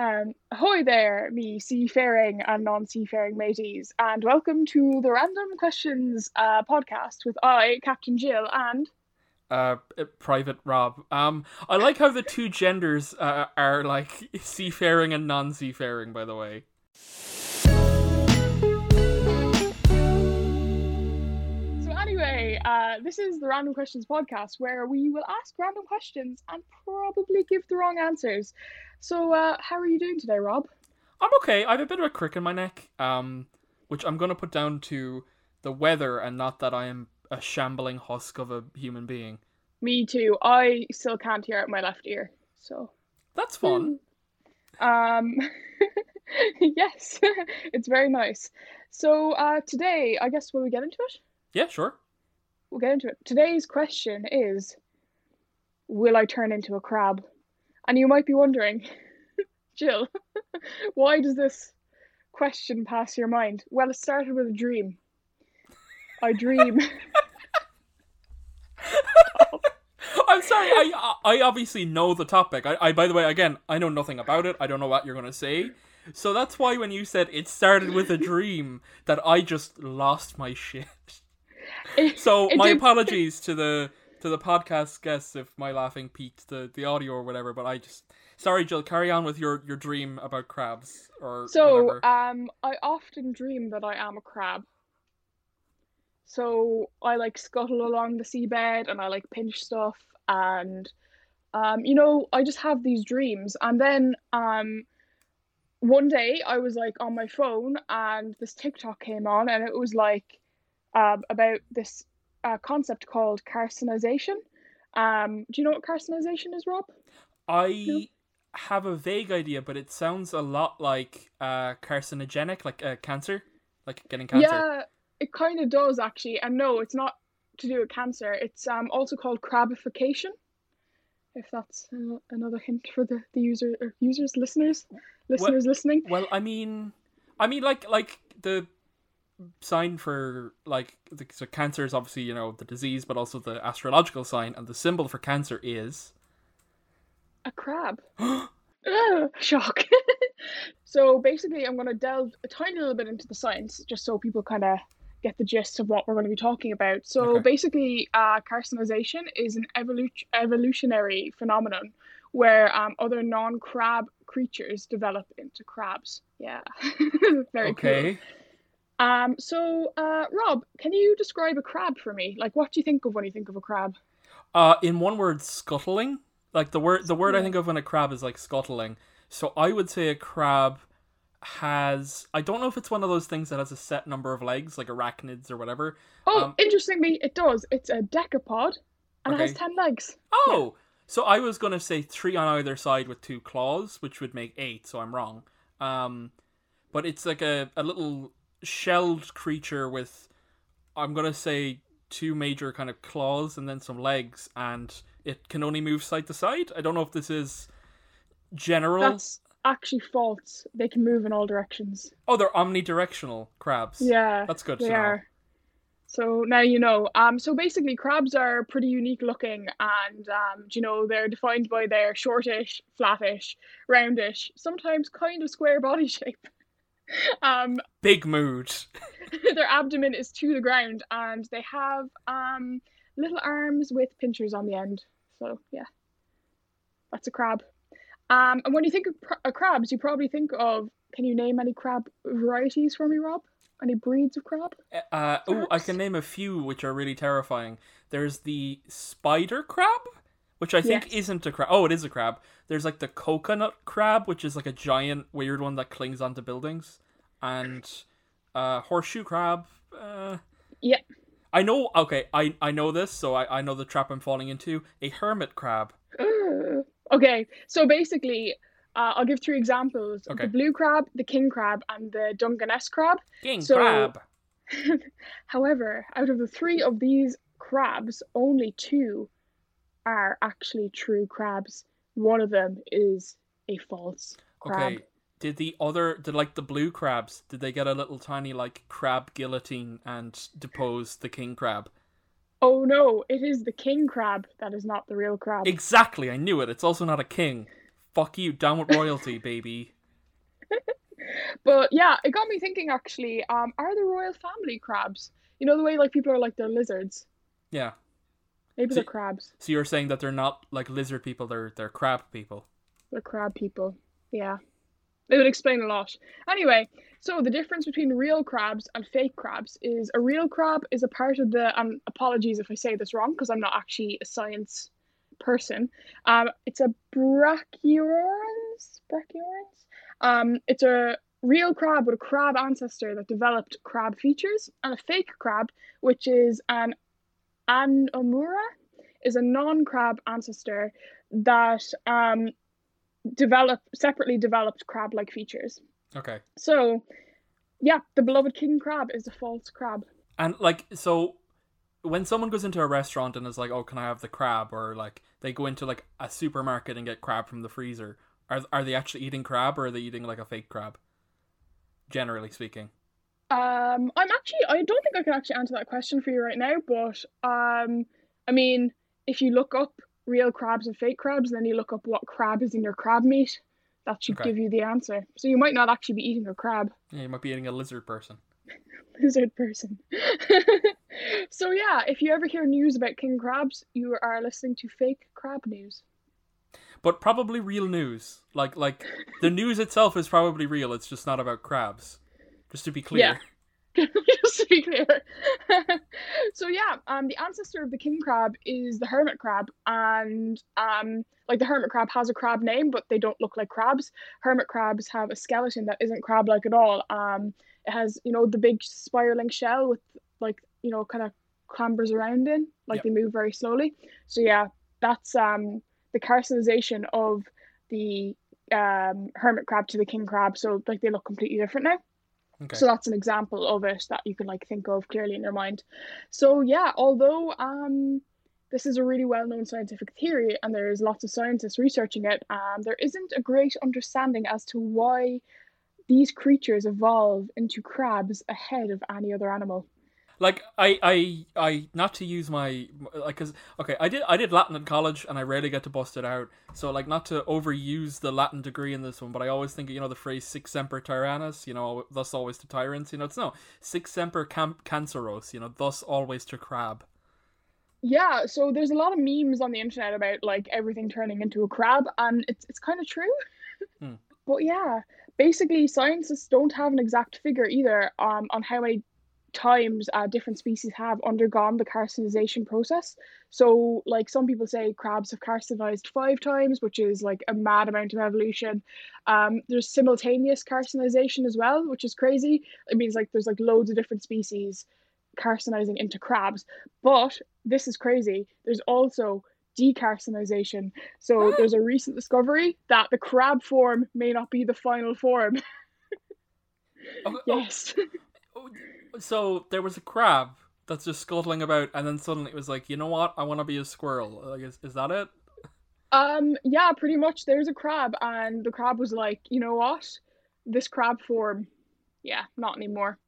Um, ahoy there, me seafaring and non-seafaring mateys, and welcome to the Random Questions uh, podcast with I, Captain Jill, and uh, Private Rob. Um, I like how the two genders uh, are like seafaring and non-seafaring. By the way. Uh, this is the Random Questions podcast where we will ask random questions and probably give the wrong answers. So, uh, how are you doing today, Rob? I'm okay. I have a bit of a crick in my neck, um, which I'm gonna put down to the weather and not that I am a shambling husk of a human being. Me too. I still can't hear out my left ear, so That's fun. um, yes, it's very nice. So uh, today, I guess will we get into it? Yeah, sure. We'll get into it. Today's question is, will I turn into a crab? And you might be wondering, Jill, why does this question pass your mind? Well, it started with a dream. I dream. I'm sorry. I I obviously know the topic. I, I by the way, again, I know nothing about it. I don't know what you're gonna say. So that's why when you said it started with a dream, that I just lost my shit. So It my did- apologies to the to the podcast guests if my laughing peaked the, the audio or whatever. But I just sorry, Jill. Carry on with your, your dream about crabs or So, whatever. um, I often dream that I am a crab. So I like scuttle along the seabed and I like pinch stuff and um, you know, I just have these dreams. And then um, one day I was like on my phone and this TikTok came on and it was like um, about this uh, concept called carcinization. Um, do you know what carcinization is, Rob? I have a vague idea, but it sounds a lot like uh, carcinogenic, like uh, cancer, like getting cancer. Yeah, it kind of does actually. And no, it's not to do with cancer. It's um also called crabification. If that's uh, another hint for the the user or users, listeners, listeners listening. Well, I mean, I mean, like, like the sign for like the, so cancer is obviously you know the disease, but also the astrological sign, and the symbol for cancer is. A crab. Ugh, shock. so basically, I'm going to delve a tiny little bit into the science, just so people kind of get the gist of what we're going to be talking about. So Okay. basically, uh, carcinization is an evolu- evolutionary phenomenon where um, other non-crab creatures develop into crabs. Yeah, very cool. Okay. Um, so uh, Rob, can you describe a crab for me? Like, what do you think of when you think of a crab? Uh, in one word, scuttling. Like the word, the word I think of when a crab is like scuttling. So I would say a crab has. I don't know if it's one of those things that has a set number of legs, like arachnids or whatever. Oh, Um, interestingly, it does. It's a decapod, and it has ten legs. Oh, so I was gonna say three on either side with two claws, which would make eight. So I'm wrong. Um, but it's like a a little shelled creature with, I'm gonna say two major kind of claws and then some legs, and it can only move side to side. I don't know if this is general. That's actually false. They can move in all directions. Oh, they're omnidirectional crabs. Yeah, that's good they know. are. So now you know. Um, so basically, crabs are pretty unique looking, and um, you know they're defined by their shortish, flattish, roundish, sometimes kind of square body shape. um, Big mood. their abdomen is to the ground, and they have um little arms with pinchers on the end. So yeah, that's a crab. Um, and when you think of uh, crabs, you probably think of. Can you name any crab varieties for me, Rob? Any breeds of crab? Uh, oh, I can name a few which are really terrifying. There's the spider crab, which I think isn't a crab. Oh, it is a crab. There's like the coconut crab, which is like a giant weird one that clings onto buildings, and uh, horseshoe crab. Uh, Yeah. I know. Okay, I I know this, so I I know the trap I'm falling into. A hermit crab. Okay, so basically, uh, I'll give three examples: Okay. the blue crab, the king crab, and the Dungeness crab. King So- crab. However, out of the three of these crabs, only two are actually true crabs. One of them is a false crab. Okay. Did the other, did like the blue crabs, did they get a little tiny like crab guillotine and depose the king crab? Oh no, it is the king crab that is not the real crab. Exactly, I knew it. It's also not a king. Fuck you, down with royalty, baby. But yeah, it got me thinking actually, um, are the royal family crabs? You know the way like people are like they're lizards. Yeah. Maybe See- they're crabs. So you're saying that they're not like lizard people, they're they're crab people. They're crab people. Yeah. It would explain a lot. Anyway, so the difference between real crabs and fake crabs is a real crab is a part of the and apologies if I say this wrong because I'm not actually a science person. Um, it's a Brachyurans. Brachyurans. Um, it's a real crab with a crab ancestor that developed crab features, and a fake crab, which is an anomura, is a non-crab ancestor that um, develop separately developed crab-like features. Okay. So, yeah, the beloved king crab is a false crab. And like so when someone goes into a restaurant and is like, "Oh, can I have the crab?" or like they go into like a supermarket and get crab from the freezer, are are they actually eating crab or are they eating like a fake crab? Generally speaking. Um, I'm actually I don't think I can actually answer that question for you right now, but um, I mean, if you look up real crabs and fake crabs, then you look up what crab is in your crab meat, that should Okay. give you the answer. So you might not actually be eating a crab. Yeah, you might be eating a lizard person. lizard person. so yeah, if you ever hear news about king crabs, you are listening to fake crab news. But probably real news. Like like the news itself is probably real. It's just not about crabs. Just to be clear. Yeah. Just to be clear. so yeah, um, the ancestor of the king crab is the hermit crab, and um, like the hermit crab has a crab name, but they don't look like crabs. Hermit crabs have a skeleton that isn't crab-like at all. Um, it has you know the big spiraling shell with like you know kind of clambers around in, like Yep. they move very slowly. So yeah, that's um the carcinization of the um hermit crab to the king crab. So like they look completely different now. Okay. So that's an example of it that you can like think of clearly in your mind. So yeah, although um this is a really well-known scientific theory and there is lots of scientists researching it, um there isn't a great understanding as to why these creatures evolve into crabs ahead of any other animal. Like I, I, I, not to use my like, cause okay, I did, I did Latin in college, and I rarely get to bust it out. So like, not to overuse the Latin degree in this one, but I always think you know the phrase "sic semper tyrannis," you know, thus always to tyrants. You know, it's no "sic semper cam- canceros," you know, thus always to crab. Yeah, so there's a lot of memes on the internet about like everything turning into a crab, and it's it's kind of true. Hmm. But yeah, basically scientists don't have an exact figure either um, on how many times uh, different species have undergone the carcinization process. So like some people say crabs have carcinized five times, which is like a mad amount of evolution. Um, there's simultaneous carcinization as well, which is crazy. It means like there's like loads of different species carcinizing into crabs. But this is crazy. There's also decarcinization. So there's a recent discovery that the crab form may not be the final form. Oh, oh, yes. So there was a crab that's just scuttling about, and then suddenly it was like, you know what? I want to be a squirrel. Like, is, is that it? Um, yeah, pretty much. There's a crab, and the crab was like, you know what? This crab form, yeah, not anymore.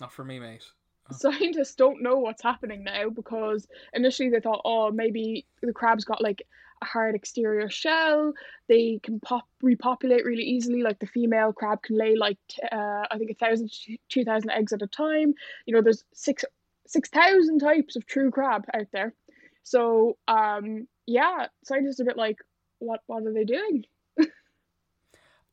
Not for me, mate. Oh. Scientists don't know what's happening now because initially they thought, oh, maybe the crab's got like a hard exterior shell. They can pop repopulate really easily. Like the female crab can lay like t- uh, I think a thousand, to two thousand eggs at a time. You know, there's six six thousand types of true crab out there. So um, yeah, scientists are a bit like, what what are they doing?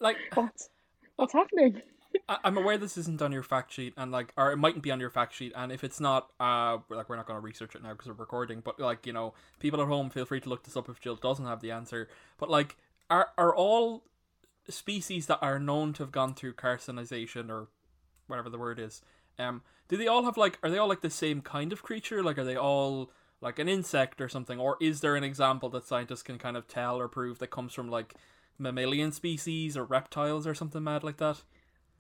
Like, What's what's happening? I- I'm aware this isn't on your fact sheet, and like, or it mightn't be on your fact sheet. And if it's not, uh, we're- like, we're not going to research it now because we're recording. But like, you know, people at home, feel free to look this up if Jill doesn't have the answer. But like, are are all species that are known to have gone through carcinization or whatever the word is, um, do they all have like, are they all like the same kind of creature? Like, are they all like an insect or something, or is there an example that scientists can kind of tell or prove that comes from like mammalian species or reptiles or something mad like that?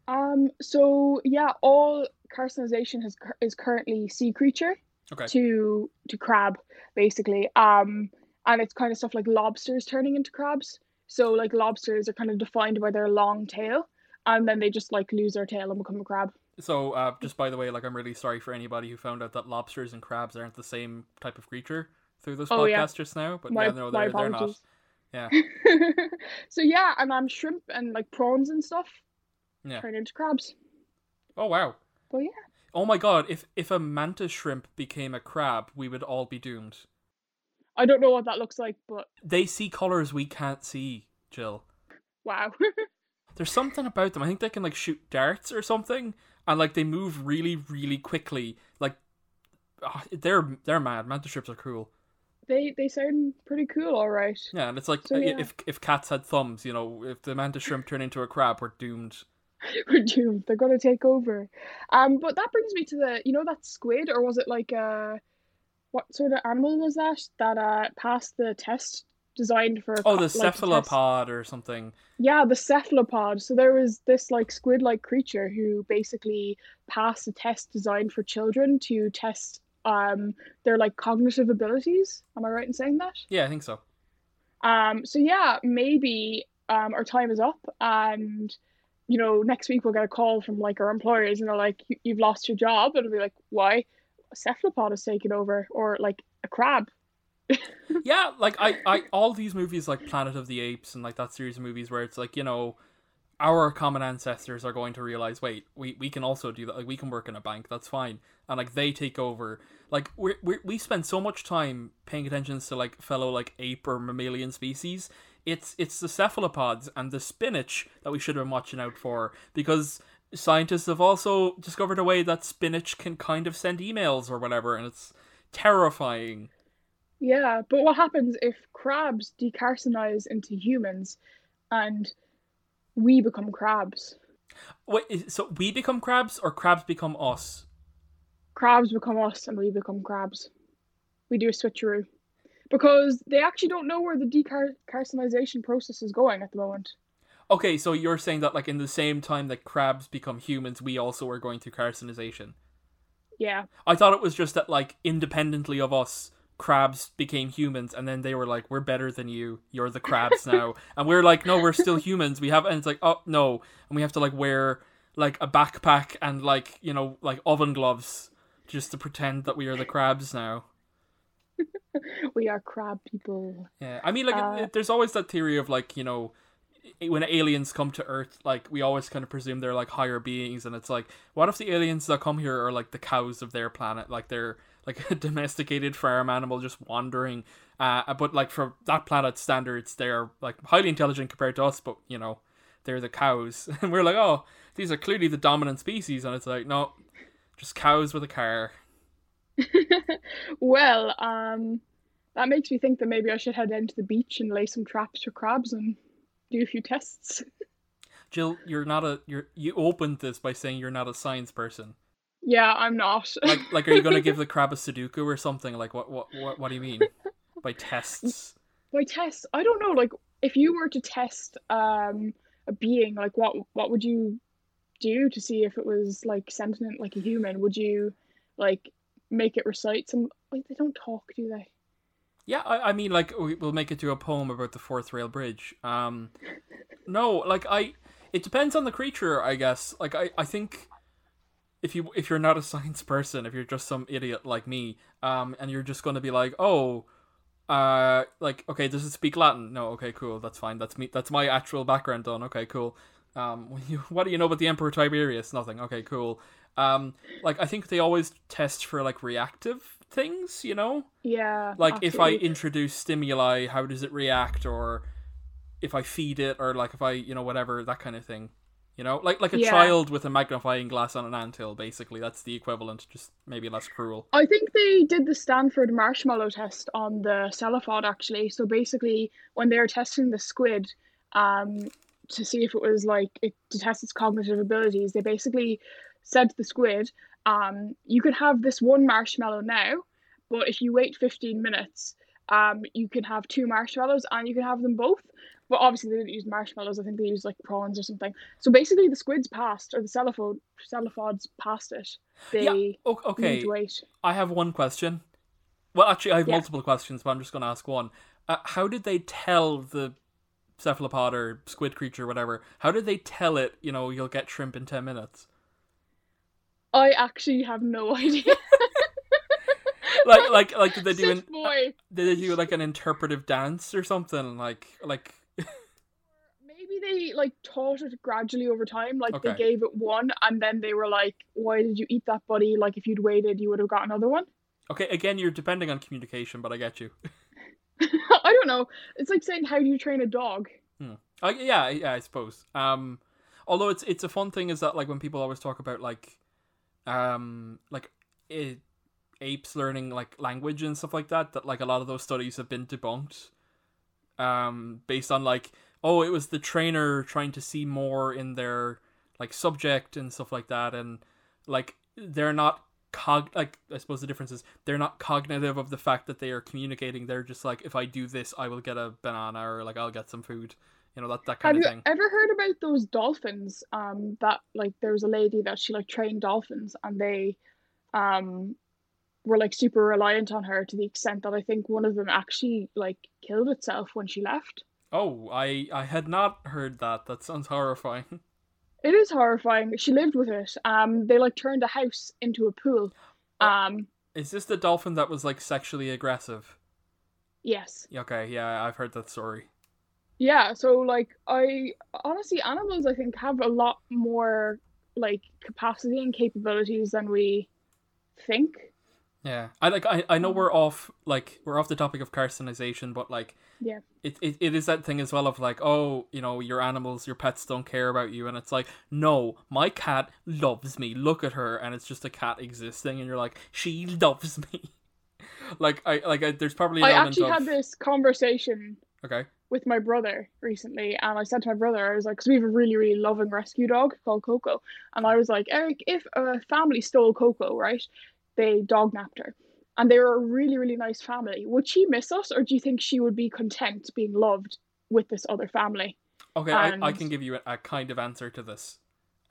Um, so yeah, all carcinization has is currently sea creature Okay. to to crab basically. Um, and it's kind of stuff like lobsters turning into crabs. So like lobsters are kind of defined by their long tail, and then they just like lose their tail and become a crab. So, uh, just by the way, like I'm really sorry for anybody who found out that lobsters and crabs aren't the same type of creature through this Oh, podcast yeah. just now. But My- yeah, no, they're, they're not. Yeah. so yeah, and I'm shrimp and like prawns and stuff Yeah. turn into crabs. Oh wow. But yeah, Oh my god, if if a mantis shrimp became a crab, we would all be doomed. I don't know what that looks like, but They see colors we can't see, Jill. wow. There's something about them. I think they can like shoot darts or something, and like they move really, really quickly. Like ah, they're they're mad. Mantis shrimps are cool. they they sound pretty cool, all right. Yeah, and it's like So, yeah. if if cats had thumbs, you know, if the mantis shrimp turn into a crab, we're doomed. We're doomed. They're gonna take over. Um, but that brings me to the, you know, that squid, or was it like uh, what sort of animal was that that uh passed the test designed for? Oh, co- the like, cephalopod or something. Yeah, the cephalopod. So there was this like squid-like creature who basically passed a test designed for children to test um their like cognitive abilities. Am I right in saying that? Yeah, I think so. Um, so yeah, maybe um, our time is up, and you know, next week we'll get a call from like our employers, and they're like, "You- "You've lost your job," it'll be like, "Why?" A cephalopod has taken over, or like a crab. yeah, like I, I, all these movies like Planet of the Apes and like that series of movies where it's like you know, our common ancestors are going to realize, wait, we we can also do that. Like we can work in a bank. That's fine. And like they take over. Like we we we spend so much time paying attention to like fellow like ape or mammalian species. It's it's the cephalopods and the spinach that we should have been watching out for because scientists have also discovered a way that spinach can kind of send emails or whatever, and it's terrifying. Yeah, but what happens if crabs decarcinize into humans, and we become crabs? Wait, so we become crabs or crabs become us? Crabs become us, and we become crabs. We do a switcheroo. Because they actually don't know where the decarcinization process is going at the moment. Okay, so you're saying that like in the same time that crabs become humans, we also are going through carcinization. Yeah. I thought it was just that like independently of us, crabs became humans, and then they were like, "We're better than you. You're the crabs now," and we're like, "No, we're still humans. We have," and it's like, "Oh no," and we have to like wear like a backpack and like you know like oven gloves just to pretend that we are the crabs now. We are crab people. Yeah, I mean, like, Uh, it- there's always that theory of like, you know, when aliens come to Earth, like we always kind of presume they're like higher beings, and it's like, what if the aliens that come here are like the cows of their planet, like they're like a domesticated farm animal just wandering, uh, but like for that planet's standards, they're like highly intelligent compared to us, but you know, they're the cows, and we're like, oh, these are clearly the dominant species, and it's like, no, just cows with a car. well, um, that makes me think that maybe I should head down to the beach and lay some traps for crabs and do a few tests. Jill, you're not a you're you opened this by saying you're not a science person. Yeah, I'm not. like like are you gonna give the crab a Sudoku or something? Like what what what, what do you mean by tests? By tests, I don't know. Like, if you were to test um a being, like what what would you do to see if it was like sentient, like a human? Would you like make it recite some? Like, they don't talk, do they? Yeah, I, I mean like we- we'll make it to a poem about the Forth Rail Bridge. Um, no, like I, it depends on the creature, I guess. Like I I think if you if you're not a science person, if you're just some idiot like me, um, and you're just gonna be like, oh. Uh, like okay, does it speak Latin? No, okay, cool, that's fine. That's me. That's my actual background done. Okay, cool. Um, what do you know about the Emperor Tiberius? Nothing. Okay, cool. Um, like I think they always test for like reactive things, you know, Yeah. like if I introduce stimuli, how does it react, or if I feed it, or like if I, you know, whatever that kind of thing, you know, like like a Yeah. child with a magnifying glass on an anthill, basically. That's the equivalent, just maybe less cruel. I think they did the Stanford marshmallow test on the cephalopod actually. So basically, when they were testing the squid, um, to see if it was like it to test its cognitive abilities, they basically said to the squid, um, you could have this one marshmallow now, but if you wait 15 minutes, um, you can have two marshmallows and you can have them both. But obviously they didn't use marshmallows. I think they used like prawns or something. So basically, the squids passed, or the cephalopods, cephalopods passed it. They Yeah, okay. to wait. I have one question. Well, actually, I have Yeah. multiple questions, but I'm just going to ask one. Uh, how did they tell the cephalopod or squid creature, whatever? How did they tell it? You know, you'll get shrimp in ten minutes. I actually have no idea. like like like did they do an, Sit boy. did they do like an interpretive dance or something like like Maybe they like taught it gradually over time. Like they gave it one, and then they were like, "Why did you eat that, buddy? Like if you'd waited, you would have got another one." okay again you're depending on communication but I get you I don't know. It's like saying, "How do you train a dog?" Uh, yeah, yeah, I suppose. Um, although it's it's a fun thing is that like when people always talk about like, um, like it, apes learning like language and stuff like that, that like a lot of those studies have been debunked, um, based on like oh it was the trainer trying to see more in their like subject and stuff like that, and like they're not cog like I suppose the difference is they're not cognitive of the fact that they are communicating. They're just like if I do this, I will get a banana or like I'll get some food. You know that that Have kind you of thing. ever heard about those dolphins? Um, that like there was a lady that she like trained dolphins, and they, um, were like super reliant on her to the extent that I think one of them actually like killed itself when she left. Oh, I I had not heard that. That sounds horrifying. It is horrifying. She lived with it. Um, they like turned a house into a pool. Oh. Um, Is this the dolphin that was like sexually aggressive? yes. Okay, yeah, I've heard that story. Yeah, so like I honestly animals I think have a lot more like capacity and capabilities than we think. Yeah, I like I, I know um, we're off like we're off the topic of carcinization, but like Yeah. it, it it is that thing as well of like oh you know your animals your pets don't care about you and it's like no my cat loves me look at her and it's just a cat existing and you're like she loves me like I like I, there's probably I actually of had this conversation okay with my brother recently, and I said to my brother, I was like, because we have a really, really loving rescue dog called Coco, and I was like, Eric, if a family stole Coco, right, they dog napped her, and they were a really, really nice family. Would she miss us, or do you think she would be content being loved with this other family? okay I, I can give you a, a kind of answer to this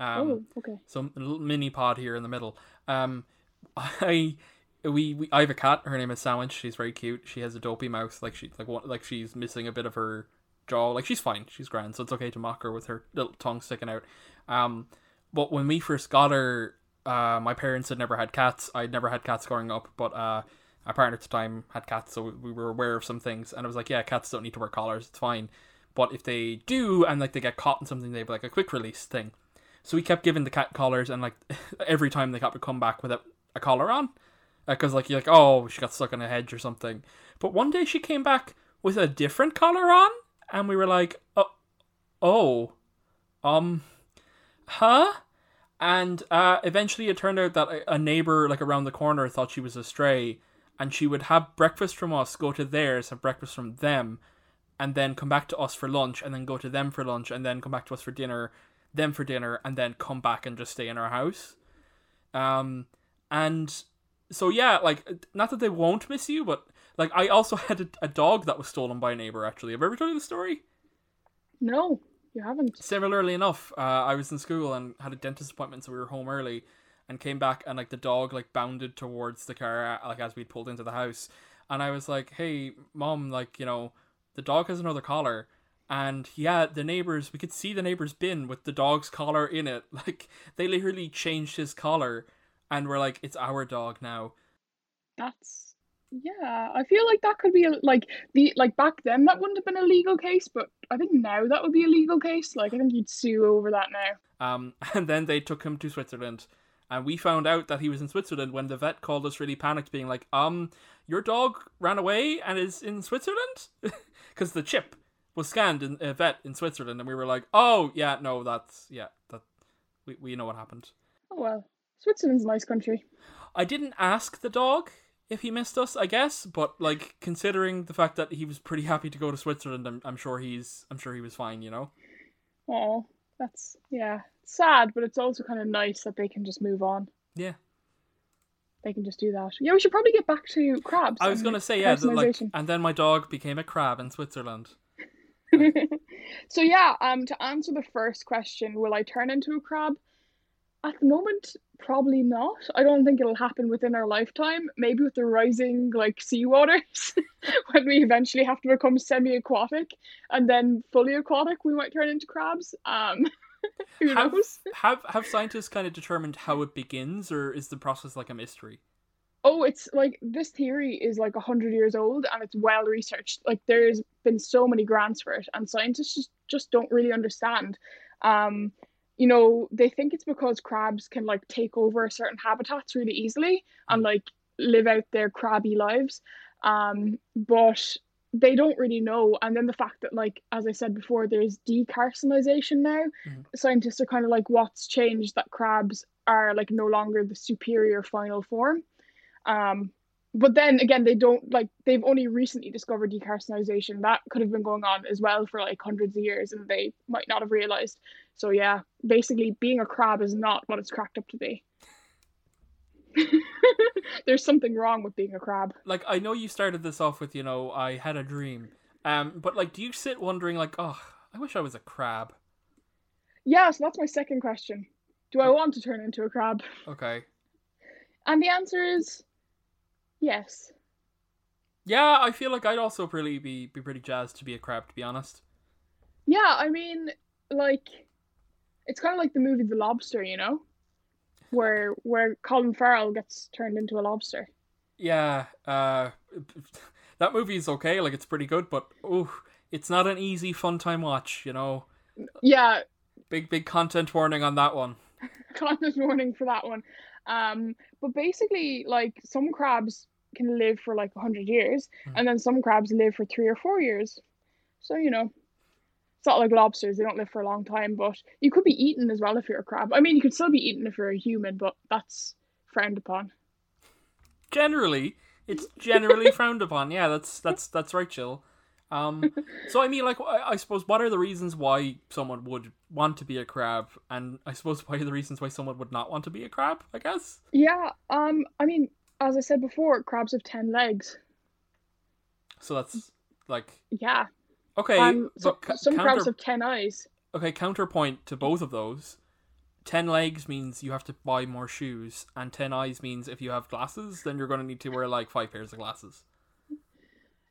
um oh, okay. So a little mini pod here in the middle. Um, I we, we I have a cat. Her name is Sandwich. She's very cute. She has a dopey mouth. Like she like one like she's missing a bit of her jaw. Like she's fine. She's grand. So it's okay to mock her with her little tongue sticking out. Um, but when we first got her, uh, my parents had never had cats. I'd never had cats growing up, but uh. My partner at the time had cats, so we were aware of some things, and I was like, "Yeah, cats don't need to wear collars; it's fine." But if they do, and like they get caught in something, they have like a quick release thing. So we kept giving the cat collars, and like every time the cat would come back without a collar on, because like you're like, oh, she got stuck on a hedge or something. But one day she came back with a different collar on, and we were like, oh, oh, um, huh? And uh, eventually it turned out that a- a neighbor, like around the corner, thought she was a stray, and she would have breakfast from us, go to theirs, have breakfast from them, and then come back to us for lunch, and then go to them for lunch, and then come back to us for dinner, them for dinner, and then come back and just stay in our house. Um, and so yeah, like not that they won't miss you, but like I also had a, a dog that was stolen by a neighbor. Actually, have I ever told you the story? No, you haven't. Similarly enough, uh, I was in school and had a dentist appointment, so we were home early, and came back and like the dog like bounded towards the car uh, like as we pulled into the house, and I was like, "Hey, mom, like you know, the dog has another collar." And yeah, the neighbors, we could see the neighbor's bin with the dog's collar in it. Like, they literally changed his collar and we're like, it's our dog now. That's yeah. I feel like that could be a, like the like back then that wouldn't have been a legal case, but I think now that would be a legal case. Like I think you'd sue over that now. Um, and then they took him to Switzerland, and we found out that he was in Switzerland when the vet called us really panicked, being like, "Um, your dog ran away and is in Switzerland," because the chip was scanned in a vet in Switzerland, and we were like, "Oh yeah, no, that's yeah, that we we know what happened." Oh well, Switzerland's a nice country. I didn't ask the dog if he missed us, I guess, but like considering the fact that he was pretty happy to go to Switzerland, I'm I'm sure he's I'm sure he was fine, you know. Oh, that's yeah, sad, but it's also kind of nice that they can just move on. Yeah. They can just do that. Yeah, we should probably get back to crabs. I was gonna say yeah, that, like, and then my dog became a crab in Switzerland. so yeah, um, to answer the first question, will I turn into a crab? At the moment, probably not. I don't think it'll happen within our lifetime. Maybe with the rising like sea waters, when we eventually have to become semi-aquatic and then fully aquatic, we might turn into crabs. Um, who Have, knows? have have scientists kind of determined how it begins, or is the process like a mystery? Oh, it's like this theory is like a hundred years old and it's well researched. Like there's been so many grants for it, and scientists just just don't really understand. Um, you know, they think it's because crabs can like take over certain habitats really easily and like live out their crabby lives. Um, but they don't really know. And then the fact that, like, as I said before, there's decarcinization now. Mhm. Scientists are kind of like, what's changed that crabs are like no longer the superior final form. Um, but then again, they don't like they've only recently discovered decarcinization. That could have been going on as well for like hundreds of years, and they might not have realized. So yeah, basically, being a crab is not what it's cracked up to be. There's something wrong with being a crab. Like I know you started this off with, you know, I had a dream. Um, but like do you sit wondering like, oh, I wish I was a crab. Yeah, so that's my second question. Do I want to turn into a crab? Okay. And the answer is yes. Yeah, I feel like I'd also really be be pretty jazzed to be a crab to be honest. Yeah, I mean, like, it's kind of like the movie The Lobster, you know, where where Colin Farrell gets turned into a lobster. Yeah, uh that movie's okay, like it's pretty good, but oh, it's not an easy fun time watch, you know. Yeah, Big big content warning on that one. content warning for that one. Um, but basically, like some crabs can live for like hundred years, Mhm. and then some crabs live for three or four years. So you know, it's not like lobsters; they don't live for a long time. But you could be eaten as well if you're a crab. I mean, you could still be eaten if you're a human, but that's frowned upon. Generally, it's generally frowned upon. Yeah, that's that's that's right, Jill. Um, so I mean, like, I, I suppose, what are the reasons why someone would want to be a crab, and I suppose what are the reasons why someone would not want to be a crab? I guess. Yeah. Um. I mean, as I said before, crabs have ten legs. So that's like Yeah. okay. Um. So, ca- some counter, crabs have ten eyes. okay. Counterpoint to both of those. Ten legs means you have to buy more shoes, and ten eyes means if you have glasses, then you're going to need to wear like five pairs of glasses.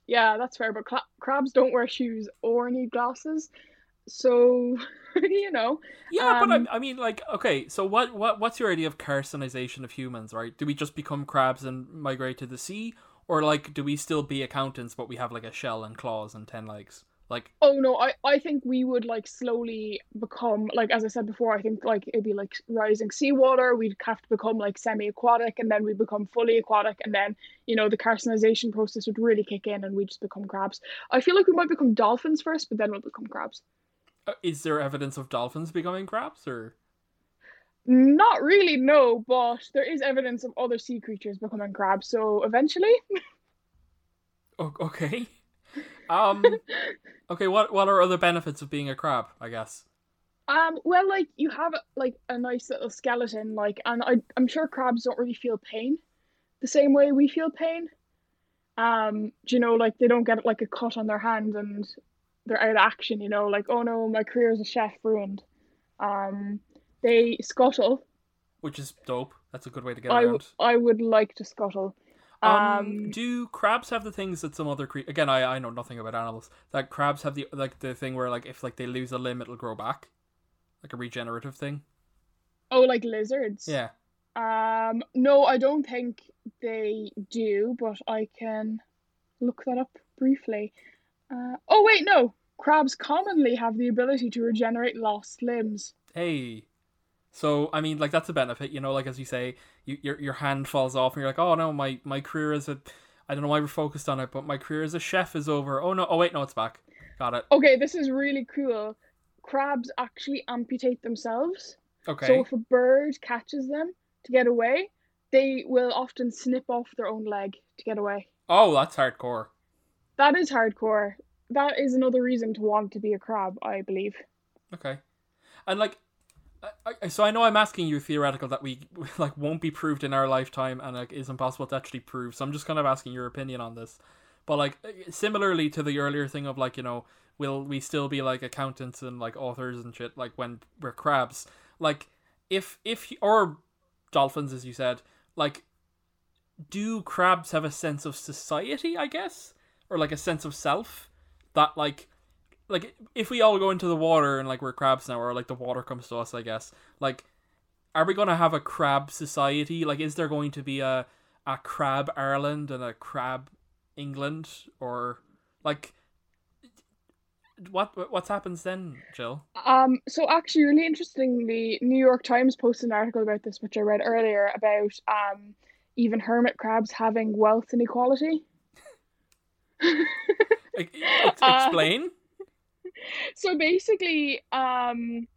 Yeah, that's fair. But cla- crabs don't wear shoes or need glasses. So you know. Yeah, but Um, I, I mean, like, okay, so what, what, what's your idea of carcinization of humans? Right? Do we just become crabs and migrate to the sea, or like, do we still be accountants, but we have like a shell and claws and ten legs? Like, Oh no, I, I think we would like slowly become like as I said before, I think like it'd be like rising seawater, we'd have to become like semi-aquatic and then we become fully aquatic and then, you know, the carcinization process would really kick in and we just become crabs. I feel like we might become dolphins first, but then we'll become crabs. Uh, is there evidence of dolphins becoming crabs, or Not really, no, but there is evidence of other sea creatures becoming crabs, so eventually. oh, okay, um, okay, what, what are other benefits of being a crab? I guess. Um, well, like you have like a nice little skeleton, like, and I, I'm sure crabs don't really feel pain the same way we feel pain. Um, do you know, like they don't get like a cut on their hand and they're out of action. You know, like oh no, my career as a chef ruined. Um, they scuttle. Which is dope. That's a good way to get I, around. I would like to scuttle. Um, Um, do crabs have the things that some other cre- again? I I know nothing about animals. That crabs have the like the thing where like if like they lose a limb, it'll grow back, like a regenerative thing. oh, like lizards. Yeah. Um, no, I don't think they do, but I can look that up briefly. Uh, oh, wait, no. Crabs commonly have the ability to regenerate lost limbs. Hey. So I mean, like that's a benefit, you know. Like as you say, you, your your hand falls off, and you're like, oh no, my my career as a, I don't know why we're focused on it, but my career as a chef is over. Oh no, oh wait, no, it's back. Got it. Okay, this is really cool. Crabs actually amputate themselves. Okay. So if a bird catches them to get away, they will often snip off their own leg to get away. oh, that's hardcore. That is hardcore. That is another reason to want to be a crab, I believe. Okay. And like, I, I, so I know I'm asking you theoretical that we like won't be proved in our lifetime and like is impossible to actually prove. So I'm just kind of asking your opinion on this. But like uh, similarly to the earlier thing of like you know will we still be like accountants and like authors and shit like when we're crabs like if if or dolphins as you said like do crabs have a sense of society I guess or like a sense of self that like like if we all go into the water and like we're crabs now or like the water comes to us i guess like are we going to have a crab society like is there going to be a a crab Ireland and a crab England, or like what what happens then, Jill? Um, so actually, really interestingly, New York Times posted an article about this, which I read earlier, about um, even hermit crabs having wealth inequality. Explain. Uh, so basically, um,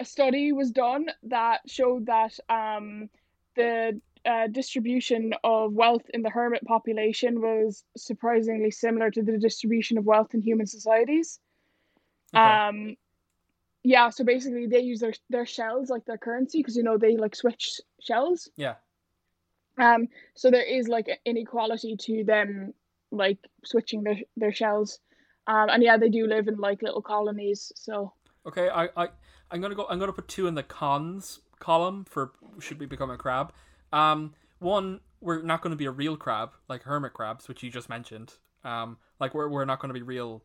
a study was done that showed that um, the uh, distribution of wealth in the hermit population was surprisingly similar to the distribution of wealth in human societies. Okay. Um, yeah, so basically they use their their shells like their currency because you know they like switch shells. Yeah. Um, so there is like inequality to them like switching their their shells. Um, and yeah, they do live in like little colonies. So okay, I I I'm gonna go. I'm gonna put two in the cons column for should we become a crab. Um, one, we're not going to be a real crab like hermit crabs, which you just mentioned. Um, like we're we're not going to be real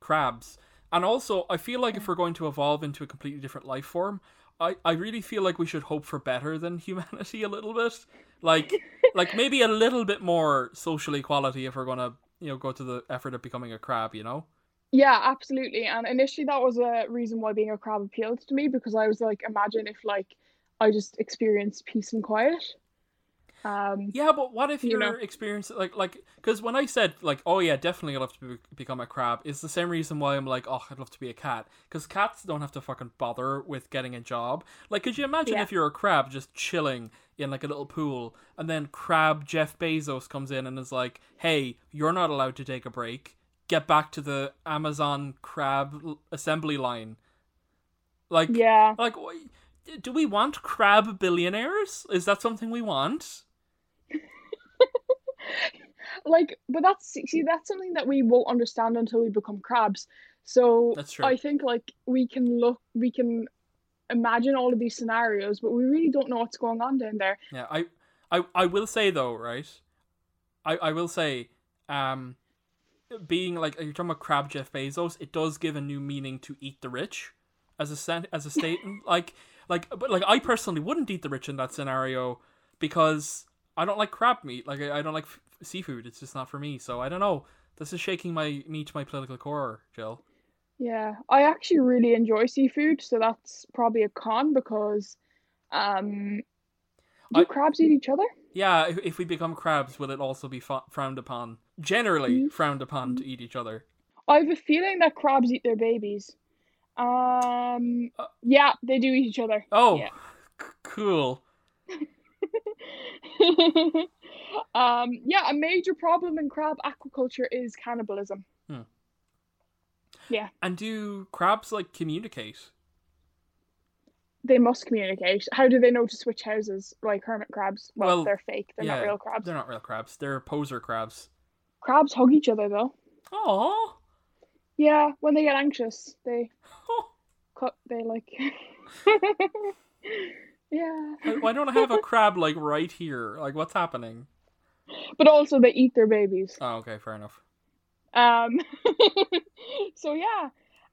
crabs. And also, I feel like if we're going to evolve into a completely different life form, I, I really feel like we should hope for better than humanity a little bit. Like like maybe a little bit more social equality if we're gonna, you know, go to the effort of becoming a crab, you know? Yeah, absolutely. And initially that was a reason why being a crab appealed to me because I was like, imagine if like I just experienced peace and quiet. Um, yeah, but what if you're you know? experiencing like like because when I said like oh yeah definitely I'd love to be, become a crab it's the same reason why I'm like oh I'd love to be a cat because cats don't have to fucking bother with getting a job. Like could you imagine yeah. if you're a crab just chilling in like a little pool and then crab Jeff Bezos comes in and is like hey you're not allowed to take a break. Get back to the Amazon crab assembly line. Like yeah. like do we want crab billionaires? Is that something we want like but that's see that's something that we won't understand until we become crabs so that's true. i think like we can look we can imagine all of these scenarios but we really don't know what's going on down there yeah i i, I will say though right i i will say um being like you're talking about crab jeff bezos it does give a new meaning to eat the rich as a sent as a statement like like but like i personally wouldn't eat the rich in that scenario because I don't like crab meat. Like I, I don't like seafood. It's just not for me. So I don't know. This is shaking my me to my political core, Jill. Yeah, I actually really enjoy seafood, so that's probably a con because, um, do I, crabs eat each other? Yeah, if, if we become crabs, will it also be frowned upon? Generally mm-hmm. frowned upon to eat each other. I have a feeling that crabs eat their babies. Um, uh, yeah, they do eat each other. Oh, yeah. c- cool. um, yeah, a major problem in crab aquaculture is cannibalism. Hmm. Yeah. And do crabs like communicate? They must communicate. How do they know to switch houses like hermit crabs? Well, well they're fake. They're yeah, not real crabs. They're not real crabs. They're poser crabs. Crabs hug each other though. Oh. Yeah, when they get anxious, they cut. They like. Yeah. Why don't I have a crab like right here? Like what's happening? But also they eat their babies. Oh, okay, fair enough. Um so yeah.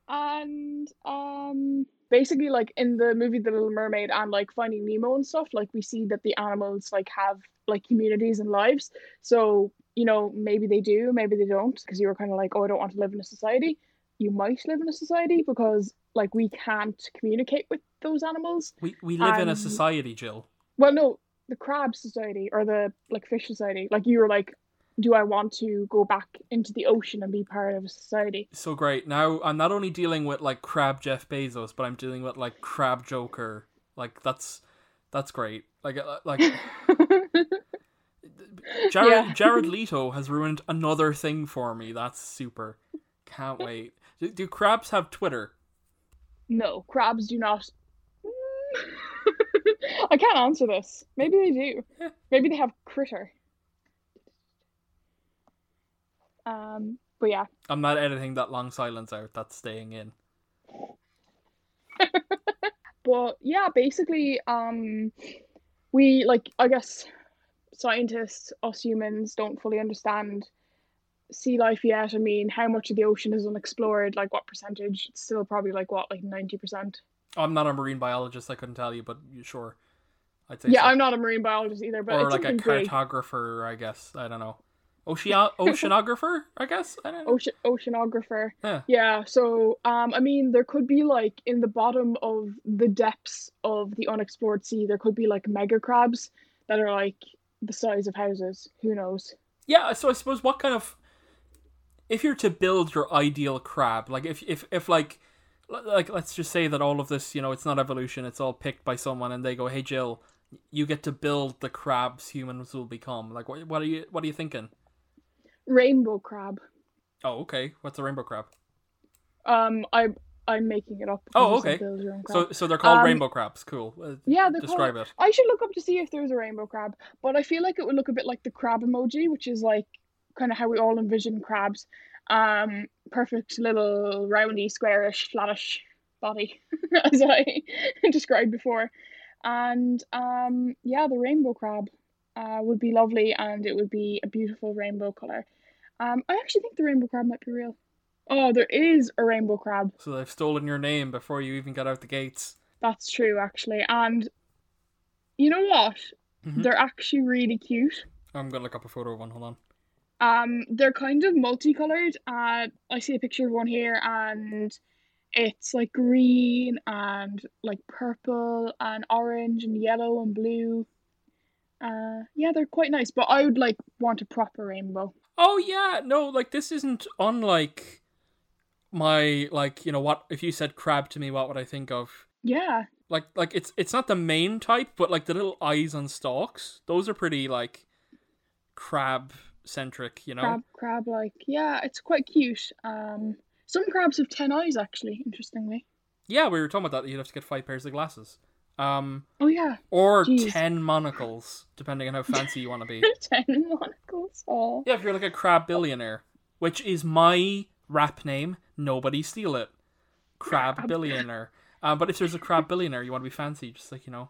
And um basically like in the movie The Little Mermaid and like Finding Nemo and stuff, like we see that the animals like have like communities and lives. So, you know, maybe they do, maybe they don't, because you were kind of like, oh, I don't want to live in a society. You might live in a society because like we can't communicate with those animals. We we live in a society, Jill. Well, no, the crab society or the like fish society. Like you were like, do I want to go back into the ocean and be part of a society? So great. Now I'm not only dealing with like crab Jeff Bezos, but I'm dealing with like crab Joker. Like that's that's great. Like uh, like. Jared yeah. Jared Leto has ruined another thing for me. That's super. Can't wait. Do, do crabs have Twitter? No, crabs do not. I can't answer this. Maybe they do. Maybe they have critter. Um, but yeah. I'm not editing that long silence out. That's staying in. but yeah, basically, um, we like I guess scientists, us humans, don't fully understand sea life yet. I mean, how much of the ocean is unexplored? Like, what percentage? It's still probably like what, like ninety percent. I'm not a marine biologist. I couldn't tell you, but sure. I'd say Yeah, so. I'm not a marine biologist either, but or like a cartographer, I guess. I don't know. Ocean oceanographer, I guess. I don't know. Ocean oceanographer. Yeah. Yeah, so um I mean there could be like in the bottom of the depths of the unexplored sea there could be like mega crabs that are like the size of houses. Who knows? Yeah, so I suppose what kind of if you're to build your ideal crab, like if if if like like let's just say that all of this, you know, it's not evolution, it's all picked by someone and they go, "Hey Jill, you get to build the crabs humans will become." Like what what are you what are you thinking? Rainbow crab. Oh, okay. What's a rainbow crab? Um I I'm making it up. Oh, because you said okay. build your own crab. So so they're called Um, rainbow crabs. Cool. Uh, Yeah, they're describe called- it. I should look up to see if there's a rainbow crab, but I feel like it would look a bit like the crab emoji, which is like kind of how we all envision crabs. Um, perfect little roundy, squarish, flattish body, as I described before. And um, yeah, the rainbow crab uh, would be lovely, and it would be a beautiful rainbow color. Um, I actually think the rainbow crab might be real. Oh, there is a rainbow crab. So they've stolen your name before you even got out the gates. That's true, actually. And you know what? Mhm. They're actually really cute. I'm gonna look up a photo of one. Hold on. Um, they're kind of multicolored. Uh, I see a picture of one here, and it's like green and like purple and orange and yellow and blue. Uh, yeah, they're quite nice, but I would like want a proper rainbow. Oh yeah, no, like this isn't unlike my like you know what if you said crab to me, what would I think of? Yeah, Like like it's it's not the main type, but like the little eyes on stalks, those are pretty like crab centric, you know. crab, crab, like yeah, it's quite cute. Um, some crabs have ten eyes, actually. Interestingly. Yeah, we were talking about that. You'd have to get five pairs of glasses, um, Oh yeah, or Jeez. ten monocles, depending on how fancy you want to be. ten monocles. Oh. Yeah, if you're like a crab billionaire, which is my rap name, nobody steal it. Crab Crab. billionaire. Um, but if there's a crab billionaire, you want to be fancy, just like you know.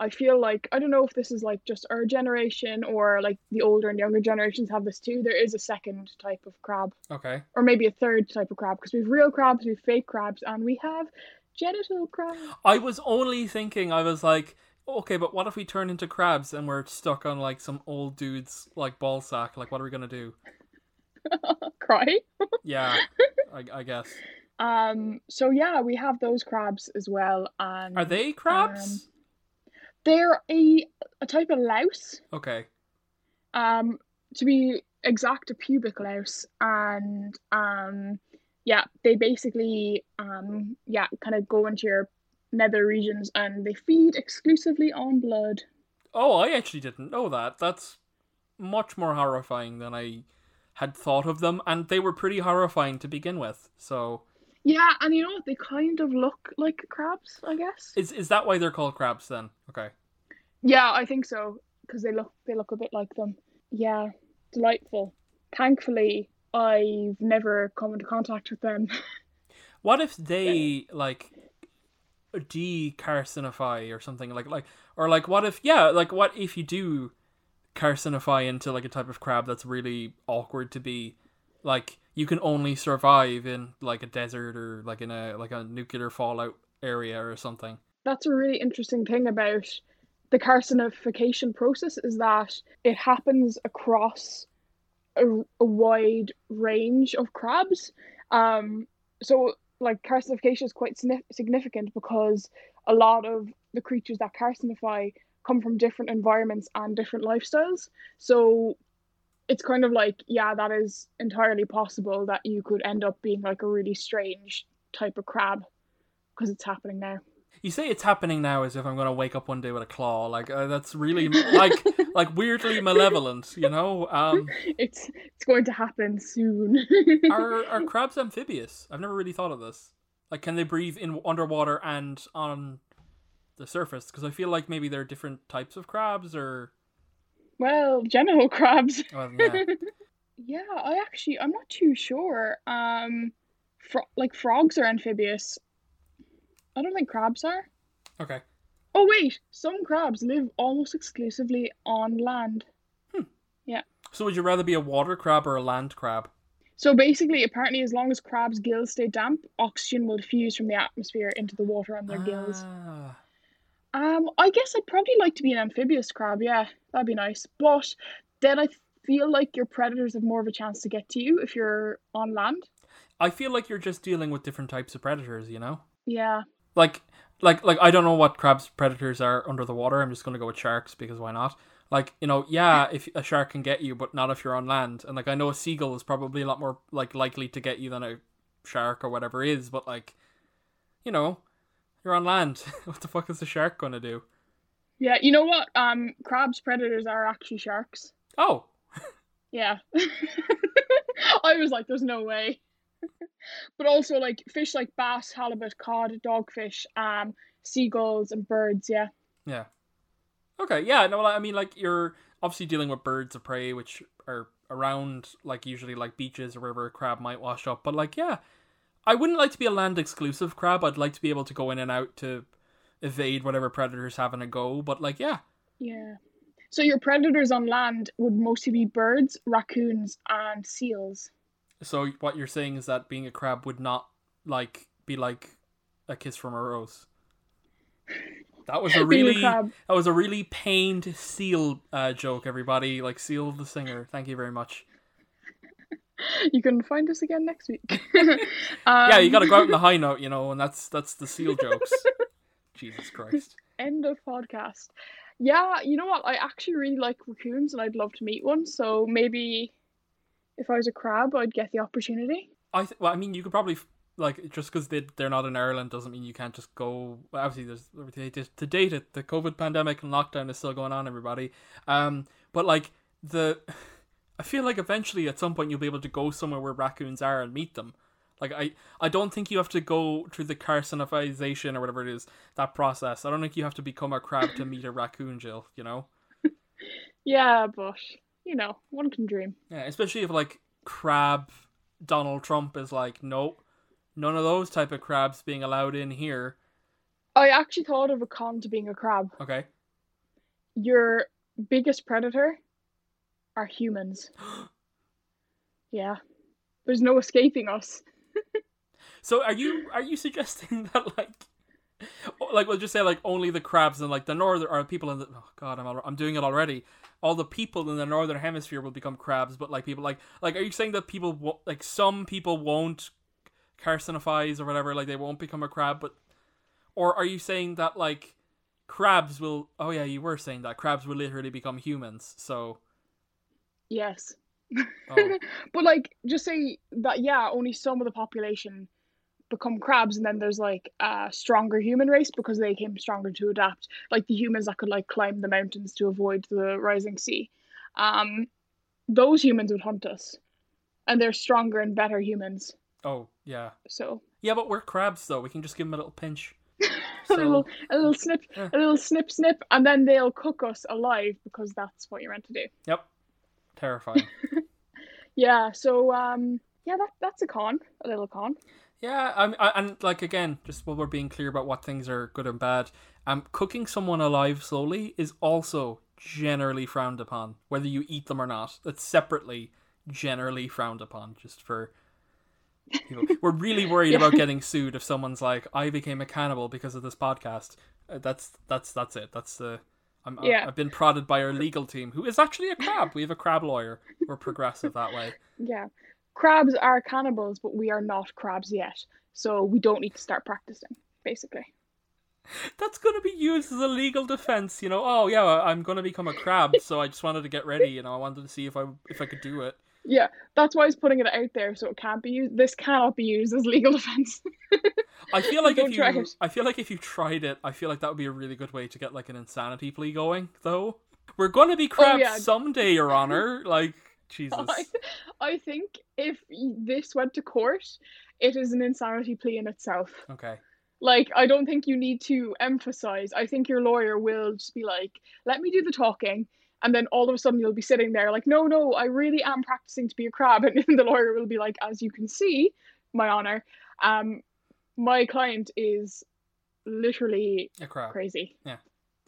I feel like I don't know if this is like just our generation or like the older and younger generations have this too. There is a second type of crab, Okay. or maybe a third type of crab, because we have real crabs, we have fake crabs, and we have genital crabs. I was only thinking, I was like, okay, but what if we turn into crabs and we're stuck on like some old dude's like ball sack? Like, what are we gonna do? Cry. Yeah, I, I guess. Um. So yeah, we have those crabs as well, and Are they crabs? They're a a type of louse. Okay. Um, to be exact, a pubic louse, and um, yeah, they basically um, yeah, kind of go into your nether regions, and they feed exclusively on blood. Oh, I actually didn't know that. That's much more horrifying than I had thought of them, and they were pretty horrifying to begin with. So, Yeah, and you know what? They kind of look like crabs, I guess. is is that why they're called crabs then? Okay. Yeah, I think so because they look they look a bit like them. Yeah, delightful. Thankfully, I've never come into contact with them. What if they like decarcinify or something like like or like what if yeah like what if you do carcinify into like a type of crab that's really awkward to be like you can only survive in like a desert or like in a like a nuclear fallout area or something That's a really interesting thing about the carcinification process is that it happens across a, a wide range of crabs. Um, so like carcinification is quite signi- significant because a lot of the creatures that carcinify come from different environments and different lifestyles. So it's kind of like, yeah, that is entirely possible that you could end up being like a really strange type of crab because it's happening now. you say it's happening now as if i'm gonna wake up one day with a claw like uh, that's really like like weirdly malevolent you know um It's it's going to happen soon. are are crabs amphibious? I've never really thought of this. Like, can they breathe in underwater and on the surface? Because I feel like maybe there are different types of crabs, or well, genital crabs. well, yeah. Yeah, I actually I'm not too sure. Um, fro like frogs are amphibious. I don't think crabs are. Okay. Oh wait, some crabs live almost exclusively on land. Hmm. Yeah. So would you rather be a water crab or a land crab? So basically, apparently, as long as crabs' gills stay damp, oxygen will diffuse from the atmosphere into the water on their gills. Um, I guess I'd probably like to be an amphibious crab. Yeah, that'd be nice. But then I feel like your predators have more of a chance to get to you if you're on land. I feel like you're just dealing with different types of predators, you know? Yeah. Like like like I don't know what crabs predators are under the water. I'm just gonna go with sharks because why not? Like, you know, yeah, if a shark can get you, but not if you're on land. And like I know a seagull is probably a lot more like likely to get you than a shark or whatever is, but like you know, you're on land. what the fuck is the shark gonna do? Yeah, you know what? Um, crabs' predators are actually sharks. Oh, Yeah. I was like, there's no way. but also like fish like bass, halibut, cod, dogfish, um, seagulls and birds, yeah. yeah. Okay, yeah, no, I mean, like, you're obviously dealing with birds of prey, which are around, like, usually, like, beaches or wherever a crab might wash up. But, like, yeah, I wouldn't like to be a land exclusive crab. I'd like to be able to go in and out to evade whatever predators having a go. But, like, yeah, Yeah. So your predators on land would mostly be birds, raccoons, and seals. so what you're saying is that being a crab would not, like, be like a kiss from a rose. That was a Being a really that was a really pained seal uh, joke, everybody. Like Seal the singer. Thank you very much. You can find us again next week. um, yeah, you got to go out on the high note, you know, and that's that's the seal jokes. Jesus Christ. End of podcast. Yeah, you know what? I actually really like raccoons and I'd love to meet one. So maybe if I was a crab, I'd get the opportunity. I th- well, I mean, you could probably like just because they they're not in Ireland doesn't mean you can't just go. well, Obviously, there's to- to date it, the COVID pandemic and lockdown is still going on, everybody. Um, but like the, I feel like eventually at some point you'll be able to go somewhere where raccoons are and meet them. Like I, I don't think you have to go through the carcinization or whatever it is that process. I don't think you have to become a crab to meet a raccoon, Jill. You know. Yeah, but you know, one can dream. Yeah, especially if like crab Donald Trump is like, no, none of those type of crabs being allowed in here. I actually thought of a con to being a crab. Okay. Your biggest predator are humans. yeah. There's no escaping us. So are you are you suggesting that like like we'll just say like only the crabs and like the northern or people in the oh god I'm al- I'm doing it already. All the people in the northern hemisphere will become crabs, but like people like like are you saying that people like some people won't carcinifies or whatever like they won't become a crab, but or are you saying that like crabs will oh yeah you were saying that crabs will literally become humans so Yes. oh, but like just say that yeah, only some of the population become crabs and then there's like a stronger human race because they came stronger to adapt. Like the humans that could like climb the mountains to avoid the rising sea. Um those humans would hunt us. And they're stronger and better humans. oh yeah So yeah but we're crabs though we can just give them a little pinch a little a little snip a little snip snip and then they'll cook us alive because that's what you're meant to do. yep terrifying Yeah, so um yeah that that's a con, a little con. Yeah, I'm, I, and like again, just while we're being clear about what things are good and bad, um, cooking someone alive slowly is also generally frowned upon, whether you eat them or not. It's separately generally frowned upon. Just for people, we're really worried Yeah. about getting sued if someone's like, "I became a cannibal because of this podcast." Uh, that's that's that's it. That's the. I'm, Yeah. I've been prodded by our legal team, who is actually a crab. We have a crab lawyer. We're progressive that way. Yeah. Crabs are cannibals, but we are not crabs yet. So we don't need to start practicing, basically. that's going to be used as a legal defense. You know, oh yeah, I'm going to become a crab, so I just wanted to get ready. You know, I wanted to see if I if I could do it. Yeah, that's why I was putting it out there so it can't be used. This cannot be used as legal defense. I feel like Don't if you. I feel like if you tried it, I feel like that would be a really good way to get like an insanity plea going. Though we're going to be crabs Oh, yeah. someday, Your Honor. Like Jesus. I, I think if this went to court, it is an insanity plea in itself. Okay. Like, I don't think you need to emphasize. I think your lawyer will just be like, let me do the talking, and then all of a sudden you'll be sitting there like, no, no, I really am practicing to be a crab, and the lawyer will be like, as you can see, my honor, um, my client is literally A crab. crazy. Yeah.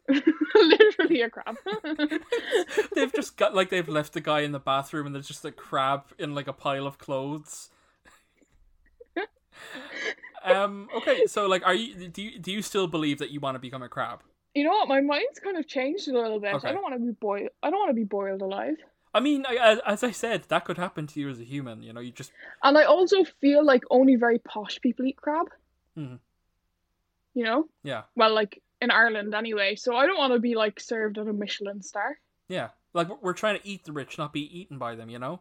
literally a crab. they've just got like they've left the guy in the bathroom and there's just a crab in like a pile of clothes. um. Okay. So like, are you do you do you still believe that you want to become a crab? You know what? My mind's kind of changed a little bit. Okay. I don't want to be boiled. I don't want to be boiled alive. I mean, I- as, as I said, that could happen to you as a human. You know, you just And I also feel like only very posh people eat crab. Mhm. You know? yeah, Well, like in Ireland anyway. So I don't want to be like served at a Michelin star. yeah. Like we're- we're trying to eat the rich, not be eaten by them. You know.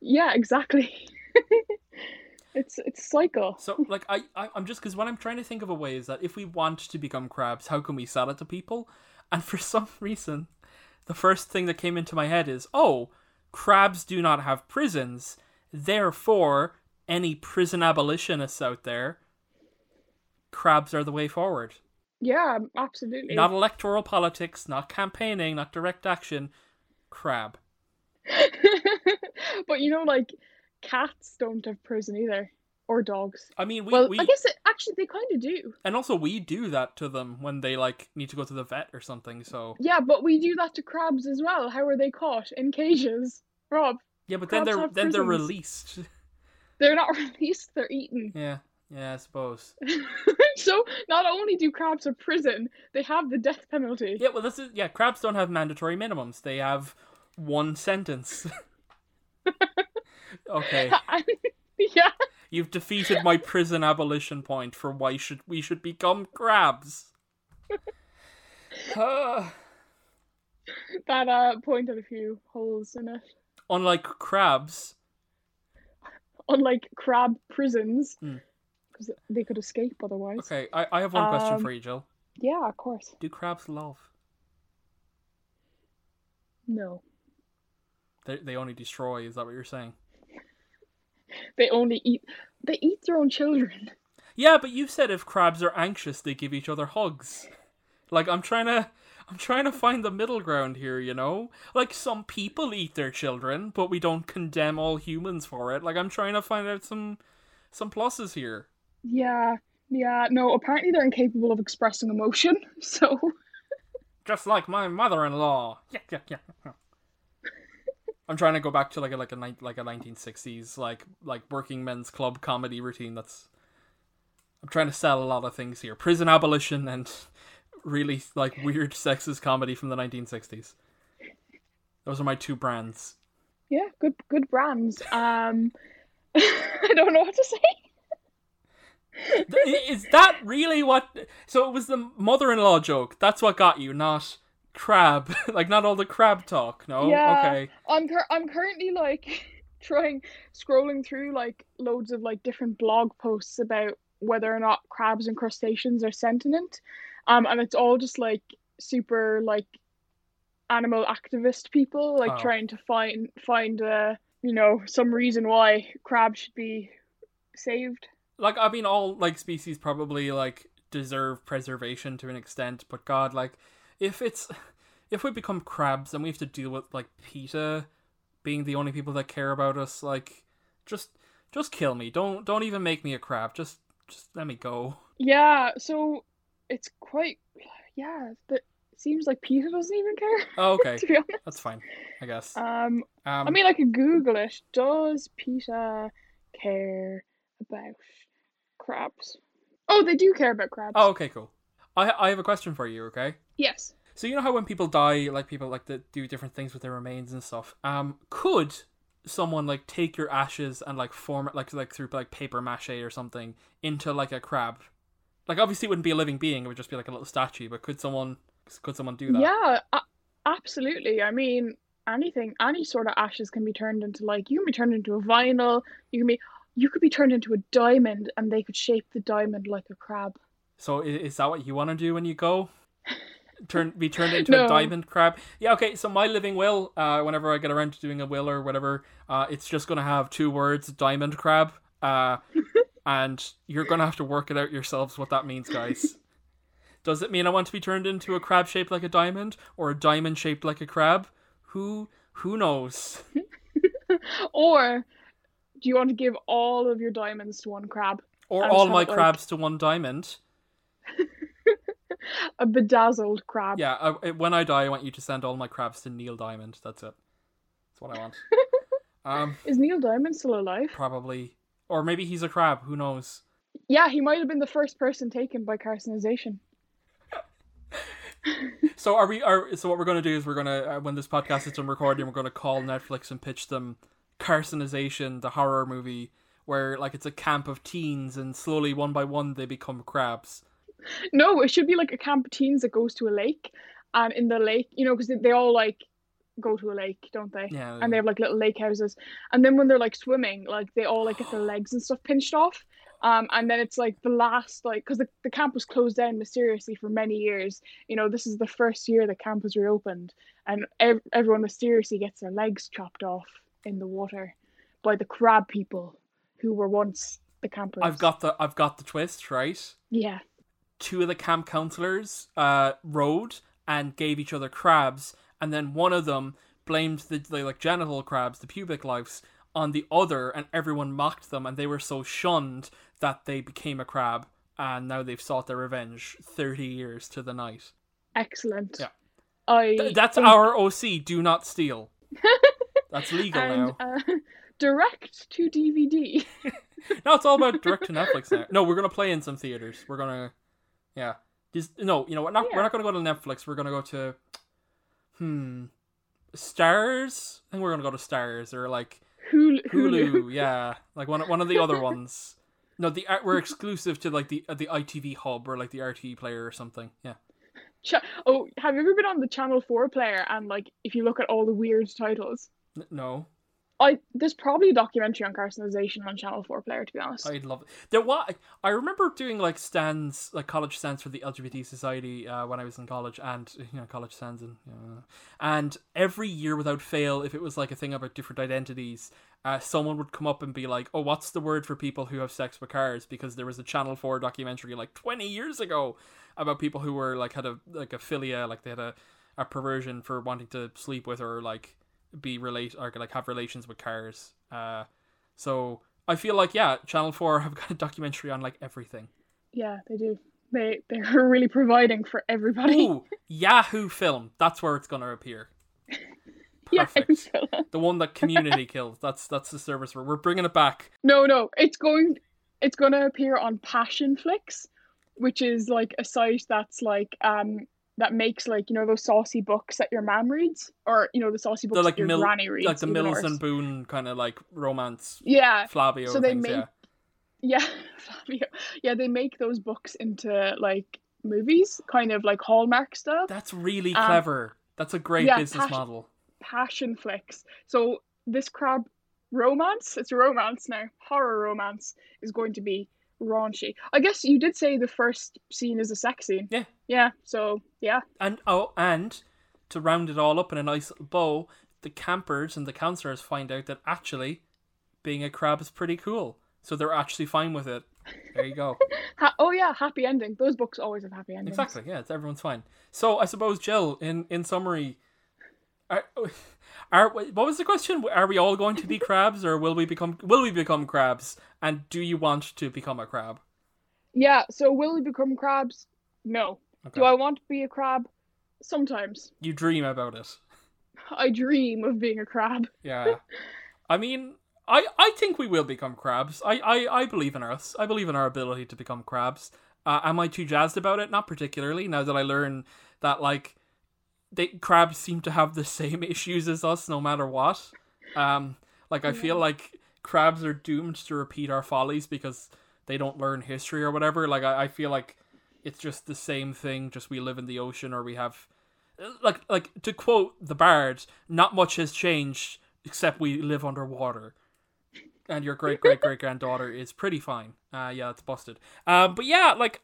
Yeah, exactly. it's it's cycle. So like I, I I'm just because what I'm trying to think of a way is that if we want to become crabs, how can we sell it to people? And for some reason, the first thing that came into my head is, oh, crabs do not have prisons. Therefore, any prison abolitionists out there, crabs are the way forward. Yeah, absolutely. Not electoral politics, not campaigning, not direct action. Crab. but you know, like cats don't have prison either, or dogs. I mean, we, well, we I guess it, actually they kind of do. and also we do that to them when they like need to go to the vet or something. So Yeah, but we do that to crabs as well. How are they caught in cages, Rob? yeah, but then they're have then they're released. They're not released; they're eaten. Yeah, yeah, I suppose. so not only do crabs have prison, they have the death penalty. Yeah, well, this is yeah. Crabs don't have mandatory minimums. They have one sentence. Okay, yeah. you've defeated my prison abolition point for why should we should become crabs. Ah. That uh, point had a few holes in it. unlike crabs, Unlike crab prisons, Hmm. because they could escape otherwise. okay, I, I have one question Um, for you, Jill. Yeah, of course. Do crabs love? No, They they only destroy. Is that what you're saying? They only eat. They eat their own children. Yeah, but you said if crabs are anxious, they give each other hugs. Like I'm trying to, I'm trying to find the middle ground here. You know, like some people eat their children, but we don't condemn all humans for it. Like I'm trying to find out some, some pluses here. Yeah, yeah. No, apparently they're incapable of expressing emotion. So Just like my mother-in-law. Yeah, yeah, yeah. I'm trying to go back to like a like a like a 1960s like like working men's club comedy routine. That's I'm trying to sell a lot of things here. Prison abolition and really like weird sexist comedy from the 1960s. Those are my two brands. yeah, good good brands. Um, I don't know what to say. Is that really what? So it was the mother-in-law joke. That's what got you, not crab. like not all the crab talk. No. Yeah. Okay. I'm cur- I'm currently like trying scrolling through like loads of like different blog posts about whether or not crabs and crustaceans are sentient. Um and it's all just like super like animal activist people like Oh. trying to find find uh you know some reason why crabs should be saved. like I mean all like species probably like deserve preservation to an extent, but God, like if it's if we become crabs and we have to deal with like PETA being the only people that care about us, like just just kill me. Don't don't even make me a crab. Just just let me go. Yeah, so it's quite yeah, but it seems like PETA doesn't even care Oh, okay. to be honest. That's fine, I guess. Um Um, I mean, I could Google it. Does PETA care about crabs? Oh, they do care about crabs. oh, okay, cool. I I have a question for you. Okay. yes. So you know how when people die, like people like to do different things with their remains and stuff. Um, could someone like take your ashes and like form it like like through like paper mache or something into like a crab? Like obviously it wouldn't be a living being; it would just be like a little statue. But could someone could someone do that? Yeah, a- absolutely. I mean, anything, any sort of ashes can be turned into like you can be turned into a vinyl. You can be, you could be turned into a diamond, and they could shape the diamond like a crab. So i- is that what you want to do when you go? Turn be turned into No. a diamond crab. Yeah, okay. So my living will, uh, whenever I get around to doing a will or whatever, uh, it's just gonna have two words: diamond crab. Uh, and you're gonna have to work it out yourselves what that means, guys. Does it mean I want to be turned into a crab shaped like a diamond, or a diamond shaped like a crab, Who who knows? Or do you want to give all of your diamonds to one crab? Or all my crabs to one diamond. A bedazzled crab. Yeah, I, when I die, I want you to send all my crabs to Neil Diamond. That's it. That's what I want. um, Is Neil Diamond still alive? probably, or maybe he's a crab. Who knows? Yeah, he might have been the first person taken by carcinization. So are we? Are so what we're gonna do is we're gonna uh, when this podcast is done recording, we're gonna call Netflix and pitch them Carcinization, the horror movie where like it's a camp of teens and slowly one by one they become crabs. No, it should be like a camp of teens that goes to a lake, and in the lake, you know, because they, they all like go to a lake, don't they? Yeah, And they have like little lake houses, and then when they're like swimming, like they all like get their legs and stuff pinched off. Um, and then it's like the last like because the, the camp was closed down mysteriously for many years. You know, this is the first year the camp was reopened, and ev- everyone mysteriously gets their legs chopped off in the water by the crab people who were once the campers. I've got the I've got the twist right. yeah. Two of the camp counselors uh, rode and gave each other crabs, and then one of them blamed the, the like genital crabs, the pubic lice, on the other, and everyone mocked them, and they were so shunned that they became a crab, and now they've sought their revenge thirty years to the night. Excellent. Yeah. I Th- that's think- our OC. Do not steal. That's legal and now. uh, direct to DVD. No, it's all about direct to Netflix now. No, we're gonna play in some theaters. We're gonna, yeah. Just no, you know what? Not, Yeah. We're not gonna go to Netflix. We're gonna go to, hmm, Starz. I think we're gonna go to Starz or like Hulu. Hulu. yeah, like one one of the other ones. No, the uh, we're exclusive to like the uh, the ITV hub or like the RTE player or something. Yeah. Cha- oh, have you ever been on the Channel Four player and like if you look at all the weird titles? N- no, I there's probably a documentary on carcinization on Channel Four player to be honest. I'd love it. There was I remember doing like stands, like college stands for the LGBT society uh, when I was in college, and you know college stands and you know, and every year without fail, if it was like a thing about different identities, uh, someone would come up and be like, "Oh, what's the word for people who have sex with cars?" Because there was a Channel Four documentary like twenty years ago about people who were like had a like a philia, like they had a a perversion for wanting to sleep with or like be relate or like have relations with cars. Uh, so I feel like yeah, Channel Four have got a documentary on like everything. yeah, they do. They they're really providing for everybody. Ooh, Yahoo Film. That's where it's gonna appear. yeah, Perfect. The one that Community killed. That's that's the service we're we're bringing it back. No, no, it's going it's going to appear on Passionflix, which is like a site that's like um that makes like you know those saucy books that your mom reads or you know the saucy books like that your Mil- granny reads. like the Mills worse. and Boon kind of like romance Yeah, Flavio So they things. make- yeah, yeah, Flavio. Yeah, they make those books into like movies, kind of like Hallmark stuff. that's really Um, clever. That's a great yeah, business Passion- model. Passionflix. So this crab romance, it's a romance now, horror romance is going to be raunchy. I guess you did say the first scene is a sex scene. Yeah. Yeah. So yeah. And oh, and to round it all up in a nice bow, the campers and the counselors find out that actually being a crab is pretty cool. So they're actually fine with it. There you go. Ha- oh yeah, happy ending. Those books always have happy endings. exactly. Yeah, it's everyone's fine. So I suppose Jill, in in summary, are, are what was the question? Are we all going to be crabs, or will we become will we become crabs? And do you want to become a crab? Yeah. So will we become crabs? No. Okay. Do I want to be a crab? Sometimes. You dream about it. I dream of being a crab. Yeah. I mean, I, I think we will become crabs. I, I, I believe in us. I believe in our ability to become crabs. Uh, am I too jazzed about it? Not particularly. Now that I learn that like they crabs seem to have the same issues as us, no matter what. Um, like I feel like crabs are doomed to repeat our follies because they don't learn history or whatever. Like I, I feel like it's just the same thing. Just we live in the ocean or we have like like to quote the bard, not much has changed except we live underwater. And your great great great granddaughter is pretty fine. Uh yeah, it's busted. Um but yeah, like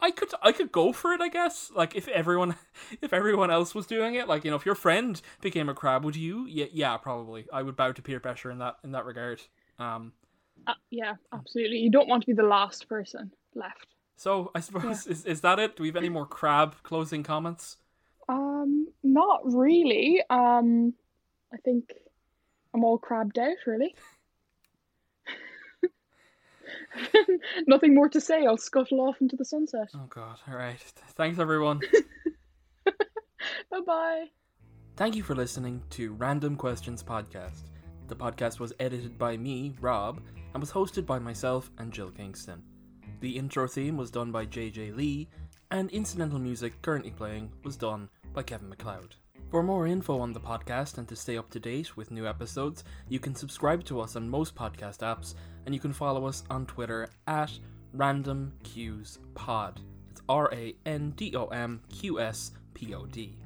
I could I could go for it, I guess. Like if everyone if everyone else was doing it, like you know, if your friend became a crab, would you? Yeah, yeah, probably. I would bow to peer pressure in that in that regard. Um Uh, yeah, absolutely. You don't want to be the last person left. so I suppose is is that it? Do we have any more crab closing comments? Um, not really. Um, I think I'm all crabbed out, really. Nothing more to say. I'll scuttle off into the sunset. Oh god. All right. Thanks everyone. Bye bye. Thank you for listening to Random Questions Podcast. The podcast was edited by me, Rob, and was hosted by myself and Jill Kingston. The intro theme was done by JJ Lee, and incidental music currently playing was done by Kevin MacLeod. For more info on the podcast and to stay up to date with new episodes, you can subscribe to us on most podcast apps, and you can follow us on Twitter at Random Qs Pod. It's R A N D O M Q S P O D.